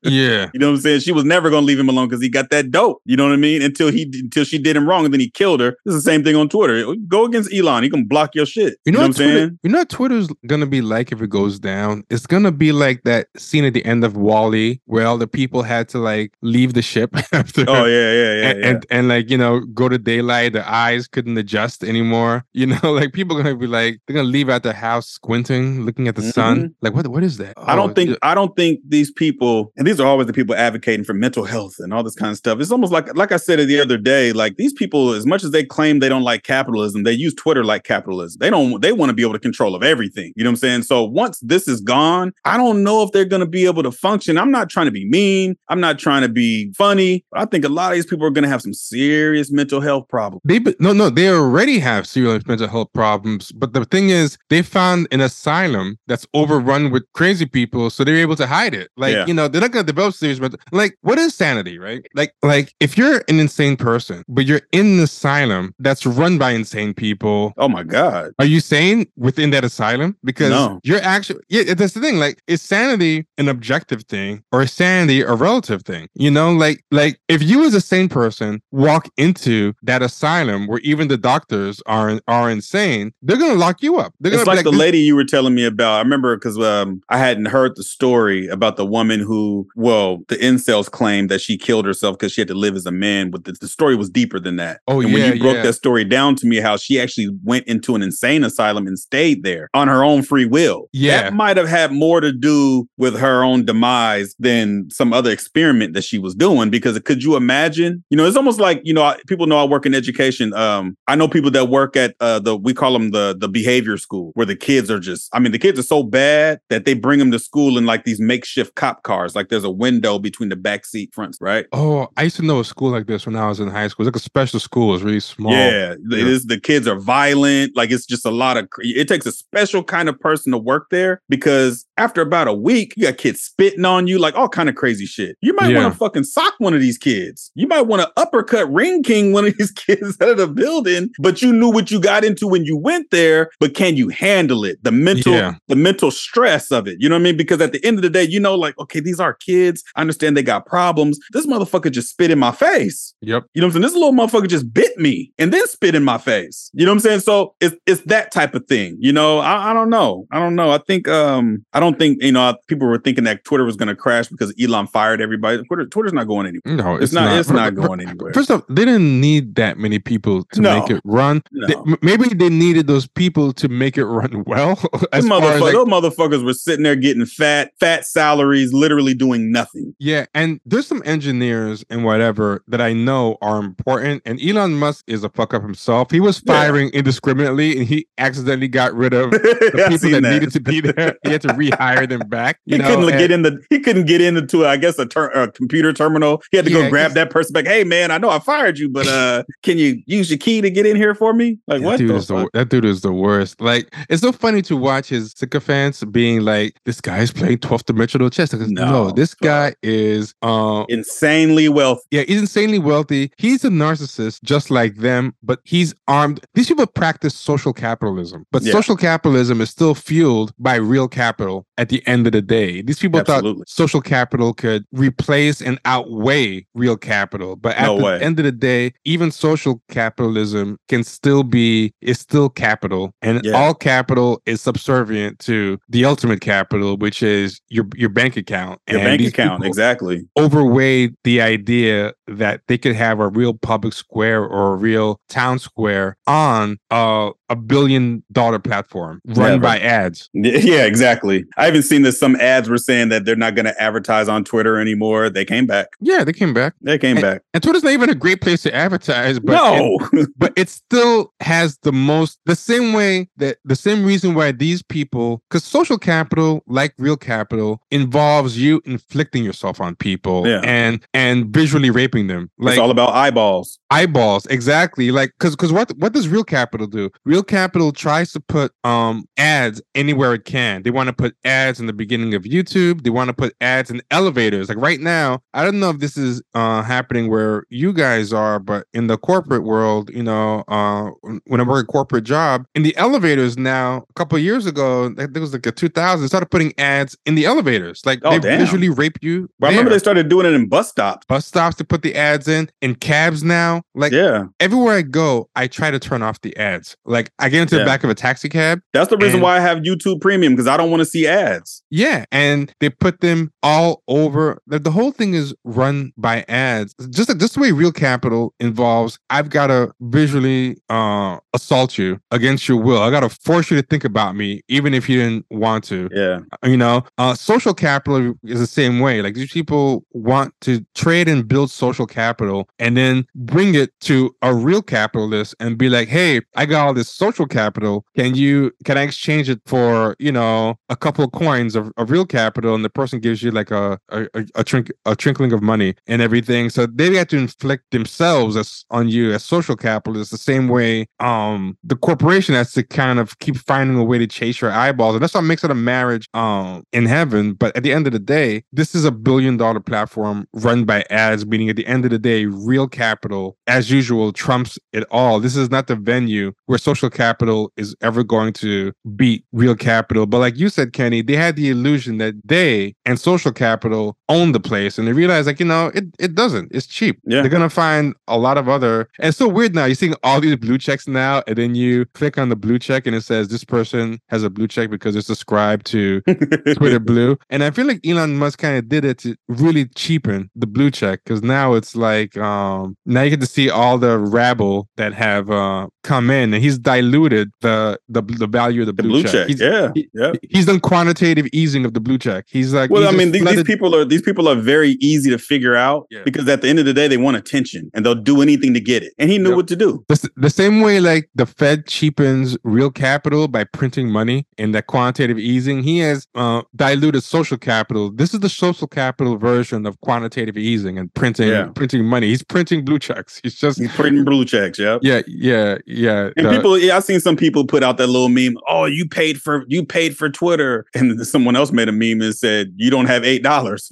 Yeah. You know what I'm saying? She was never gonna leave him alone because he got that dope. You know what I mean? Until he until she did him wrong and then he killed her. It's the same thing on Twitter. Go against Elon. He can block your shit. You know, what I'm saying? you know what Twitter's gonna be like if it goes down? It's gonna be like that scene at the end of WALL-E where all the people had to like leave the ship *laughs* after Oh yeah, yeah, yeah. and, yeah. and and like you know go to daylight their eyes couldn't adjust anymore *laughs* you know like people are gonna be like they're gonna leave out their house squinting looking at the sun like what what is that Mm-hmm. I Oh, don't think I don't think these people, and these are always the people advocating for mental health and all this kind of stuff. It's almost like, like I said the other day, like these people, as much as they claim they don't like capitalism, they use Twitter like capitalism. They don't, they want to be able to control of everything. You know what I'm saying? So once this is gone, I don't know if they're going to be able to function. I'm not trying to be mean. I'm not trying to be funny. I think a lot of these people are going to have some serious mental health problems. They no no they already have serious mental health problems, but the thing is they found an asylum that's overrun with crazy people, so they're able to hide it. Like Yeah. you know they're not to develop serious mental. Like what is sanity, right? Like like if you're an insane person, but you're in an asylum that's run by insane people. Oh my God. Are you sane within that asylum? Because No. you're actually yeah, that's the thing. Like, is sanity an objective thing or is sanity a relative thing? You know, like like if you as a sane person walk into that asylum where even the doctors are are insane, they're gonna lock you up. They're It's gonna like be the lady you were telling me about. I remember because um, I hadn't heard the story about the woman who, well, the incels claimed that she killed herself because she had to live as a man. But the, the story was deeper than that. Oh, and when you broke yeah. that story down to me, how she actually went into an insane asylum and stayed there on her own free will. Yeah. that might have had more to do with her own demise than some other experiment that she was doing. Because could you imagine? You know, it's almost like you know, I, people know I work in education. Um, I know people that work at uh, the we call them the the behavior school, where the kids are just. I mean, the kids are so bad that they bring them to school in like these makeshift cop cars. Like there's a window between the back seat fronts, right? Oh, I used to know a school like this when I was in high school. It's like a special school. It's really small. Yeah, Yeah. it is. The kids are violent. Like it's just a lot of. It takes a special kind of person to work there because after about a week, you got kids spitting on you, like all kind of crazy shit. You might Yeah. want to fucking sock one of these kids. You might want to uppercut ring king one of *laughs* these kids out of the building. But you knew what you got into when you went there. But can you handle it? The mental, Yeah. the mental stress of it. You know what I mean? Because at the end of the day, you know, like okay, these are kids. I understand they got problems. This motherfucker just spit in my face. Yep. You know what I'm saying? This little motherfucker just bit me and then spit in my face. You know what I'm saying? So it's it's that type of thing. You know, I, I don't know. I don't know. I think um I don't think you know people were thinking that Twitter was gonna crash because Elon fired everybody. Twitter Twitter's not going anywhere. No, It's, not, It's not going anywhere. First off, they didn't need that many people to No. make it run. No. m- maybe they needed those people to make it run *laughs* well. as Those far as motherfuckers, like, those motherfuckers were sitting there getting fat, fat salaries, literally doing nothing. yeah, and there's some engineers and whatever that I know are important. And Elon Musk is a fuck up himself. He was Yeah. firing indiscriminately, and he accidentally got rid of *laughs* the people that, that. needed to be there. He had to rehire *laughs* them back. He know, couldn't and- get in the he couldn't get into I guess a, ter- a computer terminal. He had to Yeah, go grab that person back. Hey man, I know I fired you, but uh *laughs* can you use your key to get in here for me? Like what dude the is the, that dude is the worst. Like it's so funny to watch his sycophants being like, "This guy is playing 12th dimensional chess." Like, no, No, this guy is uh Insanely wealthy. yeah, he's insanely wealthy. He's a narcissist just like them, but he's armed. These people practice social capitalism, but Yeah. social capitalism is still fueled by real capital at the end of the day. These people Absolutely. thought social capital could replace and outweigh real capital, but at No the way. end of the day, even social capitalism can still be is still capital, and Yeah. all capital is subservient to the ultimate capital, which is your your bank account. Your And bank account, exactly. overweighed the idea that they could have a real public square or a real town square on uh, a billion dollar platform run Never. by ads. *laughs* Yeah, exactly. I haven't seen that some ads were saying that they're not going to advertise on Twitter anymore. They came back. Yeah, they came back. They came back. And Twitter's not even a great place to advertise, but it- no, *laughs* but it still has the most the same way that the same reason why these people because social capital like real capital involves you inflicting yourself on people Yeah. and and visually raping them like it's all about eyeballs. eyeballs exactly like because because what what does real capital do real capital tries to put um ads anywhere it can. They want to put ads in the beginning of youtube. They want to put ads in elevators. Like right now i don't know if this is uh happening where you guys are but in the corporate world you know uh when i work a corporate job in the elevators now a couple of years ago I think it was like a 2000 they started putting ads in the elevators. Like Oh, they damn. visually rape you But I remember they started doing it in bus stops. bus stops to put the ads in in cabs now. Like Yeah, everywhere I go, I try to turn off the ads. Like I get into Yeah. the back of a taxi cab. That's the reason And- why I have YouTube Premium because I don't want to see ads. Yeah, and they put them all over. The, the whole thing is run by ads. Just just the way real capital involves. I've got to visually uh, assault you against your will. I got to force you to think about me, even if you didn't want to. Yeah. You know, uh, social capital is the same way. Like these people want to trade and build social capital, and then bring it to a real capitalist and be like, "Hey, I got all this social capital. Can you? Can I exchange it for you know a couple of coins of, of real capital?" And the person gives you like a a a, a, trink, a trinkling of money and everything. So they got to inflict themselves as on you as social capitalists the same way um the corporation has to kind of keep finding a way to chase your eyeballs. And that's what makes it a marriage um in heaven. But at the end of the day, this is a billion dollar platform run by ads, meaning at the end of the day, real capital, as usual, trumps it all. This is not the venue where social capital is ever going to beat real capital. But like you said, Kenny, they had the illusion that they and social capital own the place. And they realized, like, you know, it, it doesn't. It's cheap. Yeah. They're gonna find a lot of other and it's so weird now. You're seeing all these blue checks now, and then you click on the blue check and it says this person has a blue check because they're subscribed to *laughs* Twitter Blue. And I feel like Elon Musk kind of did it to really cheapen the blue check because now it's like um now you get to see all the rabble that have uh come in and he's diluted the the, the value of the The blue, blue check. He's, Yeah. he- Yeah. he's done quantitative easing of the blue check. He's like Well, he I mean, these, these people are these people are very easy to figure out Yeah. because at the end of the day, they want attention and they'll do anything to get it. And he knew Yep. what to do. the, the same way like the Fed cheapens real capital by printing money in that quantitative easing, he has uh, diluted social capital. This is the social capital version of quantitative easing and printing Yeah. printing money. He's printing blue checks. He's just He's printing blue checks. Yeah. yeah, yeah, yeah. And people, yeah, I've seen some people put out that little meme. Oh, you paid for you paid for Twitter, and someone else made a meme and said you don't have eight dollars. *laughs*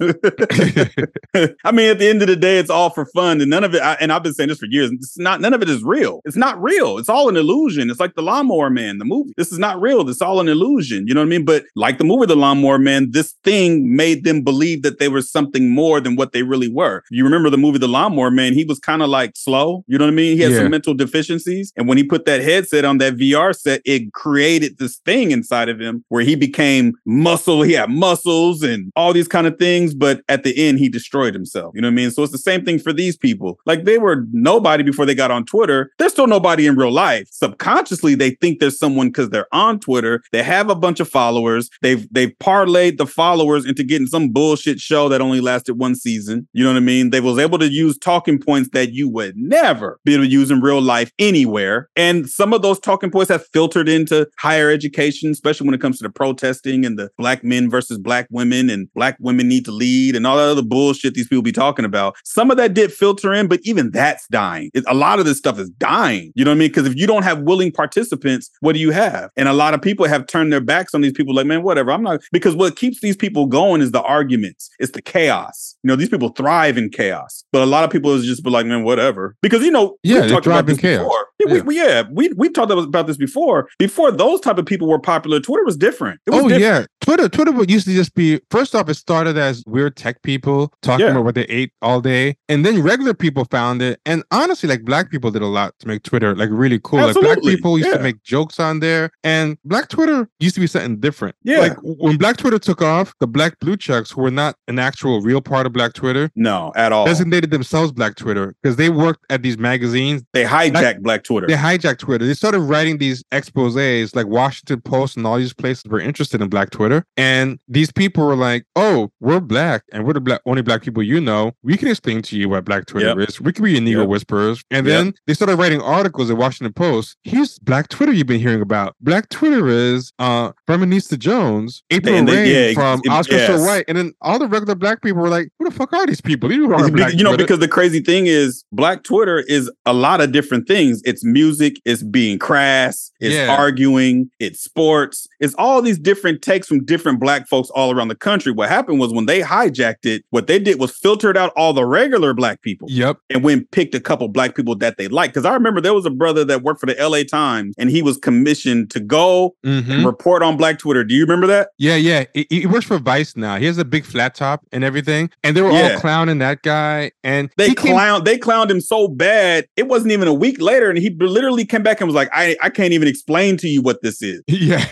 I mean, at the end of the day, it's all for fun, and none of it. I, and I've been saying this for years. It's not none of it is real. It's not real. It's all an illusion. It's like the Lawnmower Man, the movie. This is not real. It's all an illusion. You know what I mean? But like the movie, The Lawnmower Man, this thing made them believe that they were something more than what they really were. You remember the movie The Lawnmower Man? He was kind of like slow. You know what I mean? He had Yeah. some mental deficiencies, and when he put that headset on that VR set, it created this thing inside of him where he became muscle. He had muscles and all these kind of things, but at the end, he destroyed himself. You know what I mean? So it's the same thing for these people. Like they were nobody before they got on Twitter. They're still nobody in real life. Subconsciously, they think there's someone because they're on Twitter. They have a bunch of followers. They've they've parlayed the followers into getting some bullshit show that only lasted one season. You know what I mean? They was able to use talking points that you would never be able to use in real life anywhere. And some of those talking points have filtered into higher education, especially when it comes to the protesting and the black men versus black women and black women need to lead and all that other bullshit these people be talking about. Some of that did filter in, but even that's dying. It- a lot of this stuff is dying. You know what I mean? Because if you don't have willing participants, what do you have? And a lot of people have turned their backs on these people like, man, whatever. I'm not because what keeps these people going is the arguments, it's the chaos. You know, these people thrive in chaos. But a lot of people is just be like, man, whatever. Because you know, Yeah, they thrive about in chaos. before. Yeah, Yeah. We, we, yeah, we we've talked about this before. Before those type of people were popular, Twitter was different. It was oh different. yeah, Twitter. Twitter would used to just be first off. It started as weird tech people talking Yeah. about what they ate all day, and then regular people found it. And honestly, like black people did a lot to make Twitter like really cool. Like black Absolutely, people used to make jokes on there, and black Twitter used to be something different. Yeah. like when Black Twitter took off, the black blue checks who were not an actual real part of Black Twitter No, at all. designated themselves Black Twitter because they worked at these magazines They hijacked Black Twitter. They hijacked Twitter. They started writing these exposés, like Washington Post and all these places were interested in Black Twitter. And these people were like, "Oh, we're black, and we're the black only black people you know. We can explain to you what Black Twitter Yep. is. We can be your Negro Yep. whisperers." And Yep. then they started writing articles in Washington Post. Here's Black Twitter you've been hearing about. Black Twitter is uh Feminista Jones, April And Reign yeah, from it- Oscar So. White, and then all the regular black people were like, "Who the fuck are these people? These are you know, Twitter." because the crazy thing is, Black Twitter is a lot of different things. It's music, it's being crass, it's Yeah. arguing, it's sports, it's all these different takes from different Black folks all around the country. What happened was when they hijacked it, what they did was filtered out all the regular Black people Yep. and when picked a couple Black people that they liked. Because I remember there was a brother that worked for the LA Times and he was commissioned to go Mhm. and report on Black Twitter. Do you remember that? Yeah, yeah. He, he works for Vice now. He has a big flat top and everything. And they were Yeah. all clowning that guy. And They clown came- they clowned him so bad. It wasn't even a week later, and he he literally came back and was like, I, I can't even explain to you what this is. *laughs* Yeah.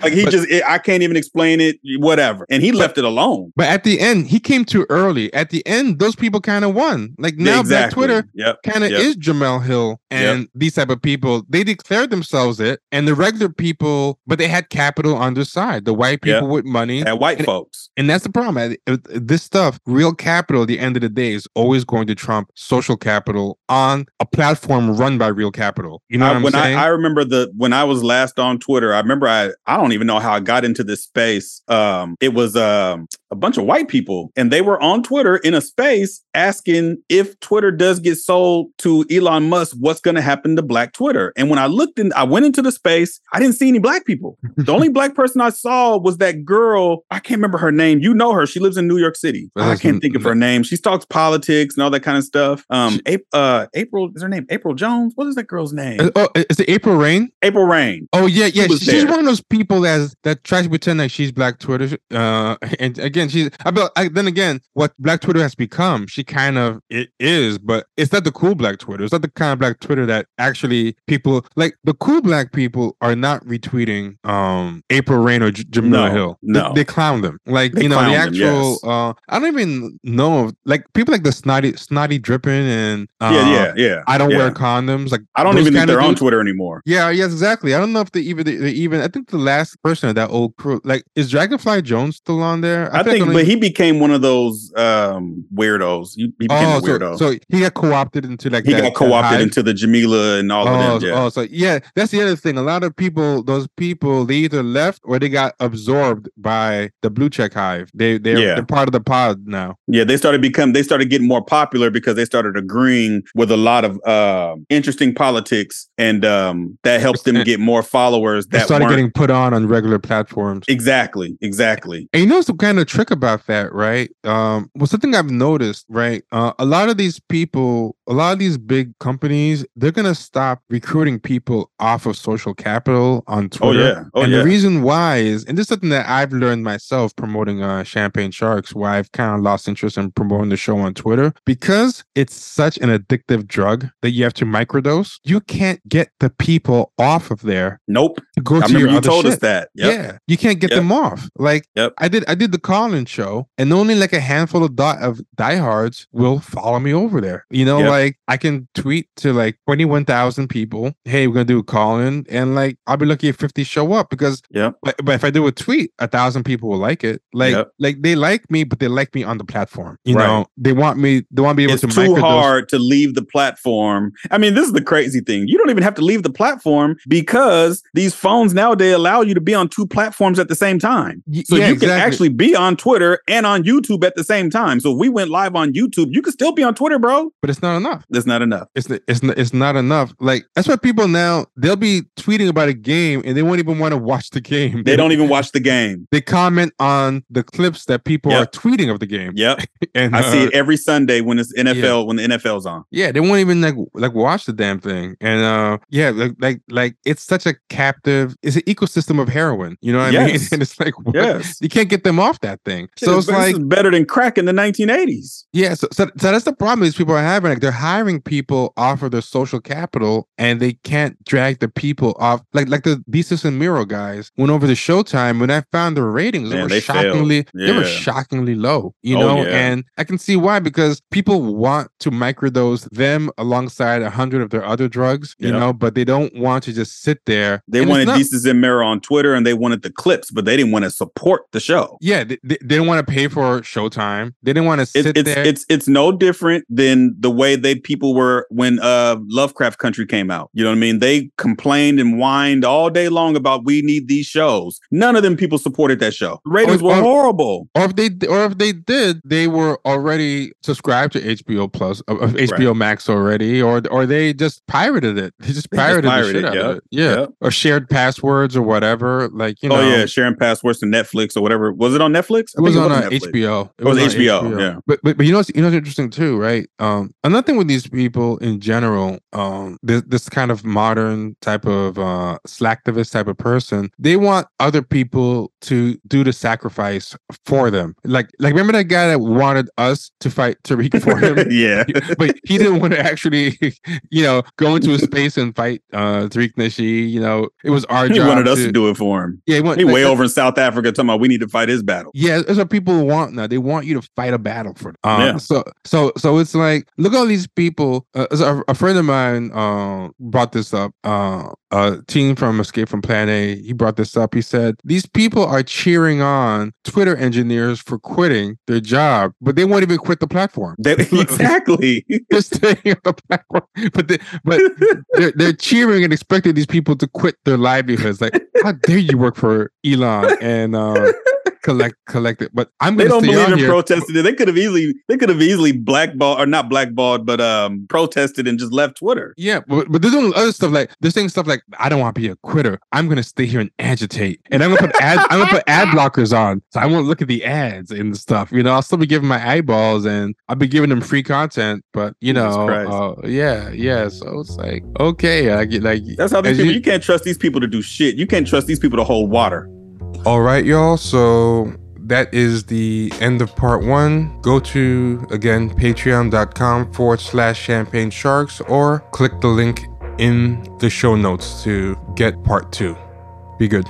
like he but, just, I can't even explain it, whatever. And he but, left it alone. But at the end, he came too early. At the end, those people kind of won. Like now, exactly. Black Twitter yep. kind of yep. is Jemele Hill and yep. these type of people. They declared themselves it, and the regular people, but they had capital on their side. The white people with money, and white and, folks, and that's the problem. This stuff, real capital, at the end of the day, is always going to trump social capital on a platform run by real capital. You know I, when saying? I, I remember the when I was last on Twitter, I remember I I don't even know how I got into this space. Um, it was um a bunch of white people, and they were on Twitter in a space asking if Twitter does get sold to Elon Musk, what's going to happen to Black Twitter? And when I looked in, I went into the space, I didn't see any black people. the only black person I saw was that girl. I can't remember her name. You know her. She lives in New York City. I can't think of her name. She talks politics and all that kind of stuff. Um, uh, April is her name. April Jones. What is that girl's name? Uh, oh, is it April Reign? April Reign. Oh yeah, yeah. She she's one of those people that that tries to pretend like she's Black Twitter. Uh, *laughs* and again, she's. I, I then again, what Black Twitter has become, she kind of it is, but it's not the cool Black Twitter. It's not the kind of Black Twitter that actually people like. The cool Black people are not retweeting um April Reign or J- Jemele no, Hill. No, they, they clown them. Like they you know the actual. Them, yes. uh I don't even know like people like the snotty snotty dripping and uh, yeah yeah yeah. I don't yeah. wear condoms. Like I don't even think they're on Twitter anymore. Yeah, yes, exactly. I don't know if they even they, they even. I think the last person of that old crew, like, is Dragonfly Jones still on there? I, I think, but he became one of those um weirdos. He, he became oh, a weirdo. So, so, he got co-opted into like he that, got co-opted into the Jamila and all oh, of them. Yeah. Oh, so yeah, that's the other thing. A lot of people, those people, they either left or they got absorbed by the blue check hive. They they're, yeah. they're part of the pod now. Yeah, they started become they started getting more popular because they started agreeing with a lot of uh, interesting politics, and um, that helps them get more followers. That started getting put on on regular platforms. Exactly, exactly. And you know some kind of trick about that, right? Um, well, something I've noticed, right? Uh, a lot of these people, a lot of these big companies, they're gonna stop recruiting people off of social capital on oh, Twitter. Oh yeah, oh and yeah. the reason why is, and this is something that I've learned myself promoting uh, Champagne Sharks, why I've kind of lost interest in promoting the show on Twitter because it's such an addictive drug that you have to microdose. You can't get the people off of there. Nope. To go I to your you other told shit. us that. Yep. Yeah, you can't get Yep. them off. Like Yep. I did, I did the call-in show, and only like a handful of di- of diehards will follow me over there. You know, Yep. Like I can tweet to like twenty-one thousand people, "Hey, we're gonna do a call-in," and like I'll be lucky if fifty show up because yeah. but, but if I do a tweet, a thousand people will like it. Like Yep. like they like me, but they like me on the platform. You Right. know, they want me. They want to be able It's to It's too hard to leave the platform. I mean, this is the crazy thing. You don't even have to leave the platform because these phones nowadays allow you to be on two platforms at the same time. So yeah, you can exactly. actually be on Twitter and on YouTube at the same time. So we went live on YouTube, you could still be on Twitter, bro. but it's not enough. That's not enough. It's it's it's not enough. Like that's why people now they'll be tweeting about a game and they won't even want to watch the game. They don't even watch the game. They comment on the clips that people Yep. are tweeting of the game. Yep. *laughs* and I see uh, it every Sunday when it's NFL, when the NFL's on. Yeah, they won't even like like watch the damn thing. And uh yeah, like like like it's such a captive, it's an ecosystem of heroin. You know what I mean? Yes. *laughs* And it's like what? Yes. you can't get them off that thing. So it's this like better than crack in the 1980s. Yeah, so, so so that's the problem these people are having. Like they're hiring people off of their social capital, and they can't drag the people off. Like like the Desus and Mero guys went over to Showtime. When I found their ratings, they were they shockingly they were shockingly low. You Oh, know, yeah. and I can see why because people want to microdose them alongside a hundred of their other drugs. You Yep. know, but they don't want to just sit there. They And wanted not- and Mero on Twitter and they wanted the clips, but they didn't want to support the show. Yeah, they, they, didn't want to pay for Showtime. They didn't want to sit it's, there. it's it's no different than the way they people were when uh Lovecraft Country came out. You know what I mean? They complained and whined all day long about we need these shows. None of them people supported that show. Ratings Or- were or- horrible. or if they or if they did, they were already subscribed to HBO Plus, uh, uh, HBO Max already, or or they just pirated it. They just They just pirated, pirated the shit it, out yep, of it. Yeah, yep. or shared passwords or whatever. Like you know, oh yeah, sharing passwords to Netflix or whatever. Was it on Netflix? I It was think on uh, Netflix. HBO. It was HBO, yeah. But, but but you know what's, you know what's interesting too, right? Um, another thing with these people in general, um, this, this kind of modern type of uh, slacktivist type of person, they want other people to do the sacrifice for them. Like, like remember that guy that wanted us to fight Tariq for him? *laughs* yeah. but he didn't want to actually, *laughs* you know, go into a space and fight uh, Tariq Nasheed. You know, it was our He job. wanted us to, to do it for him. Yeah, he, He like, way over in South Africa talking about we need to fight his battle. Yeah, that's what people want now. They want you to fight a battle for them. Um, Yeah. So, so, so it's like, look at all these people. Uh, a, a friend of mine uh, brought this up. Uh, a team from Escape from Planet A. He brought this up. He said these people are cheering on Twitter engineers for quitting their job, but they won't even quit the platform. They, *laughs* exactly. *laughs* They're staying on the platform, but they, but *laughs* they're, they're cheering and expecting these people to quit their livelihoods. Like, how dare you work for Elon and uh, collect collect it? But I'm they going to don't stay believe in here. protesting. They could have easily they could have easily blackballed or not blackballed, but um protested and just left Twitter. yeah, but, but they're doing other stuff like they're saying stuff like, "I don't want to be a quitter. I'm going to stay here and agitate, and I'm going to put ad I'm going to put ad *laughs* blockers on, so I won't look at the ads and stuff. You know, I'll still be giving my eyeballs, and I'll be giving them free content. But you know, uh, yeah, yeah. So it's like, okay, I get like That's how these people. you- You, can't trust these people to do shit. You can't trust these people to hold water. All right, y'all. So that is the end of part one. Go to, again, patreon.com forward slash champagne sharks or click the link in the show notes to get part two. Be good.